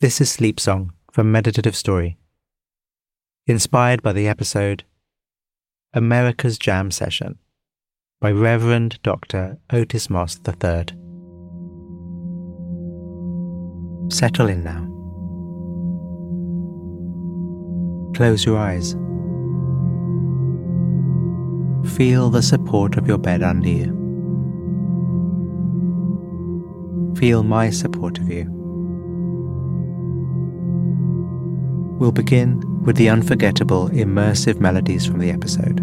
This is Sleep Song from Meditative Story. Inspired by the episode America's Jam Session by Reverend Dr. Otis Moss III. Settle in now. Close your eyes. Feel the support of your bed under you. Feel my support of you. We'll begin with the unforgettable, immersive melodies from the episode,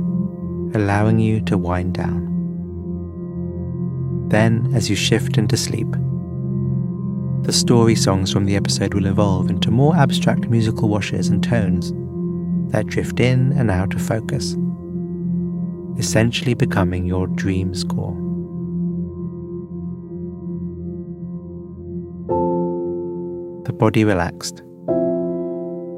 allowing you to wind down. Then, as you shift into sleep, the story songs from the episode will evolve into more abstract musical washes and tones that drift in and out of focus, essentially becoming your dream score. The body relaxed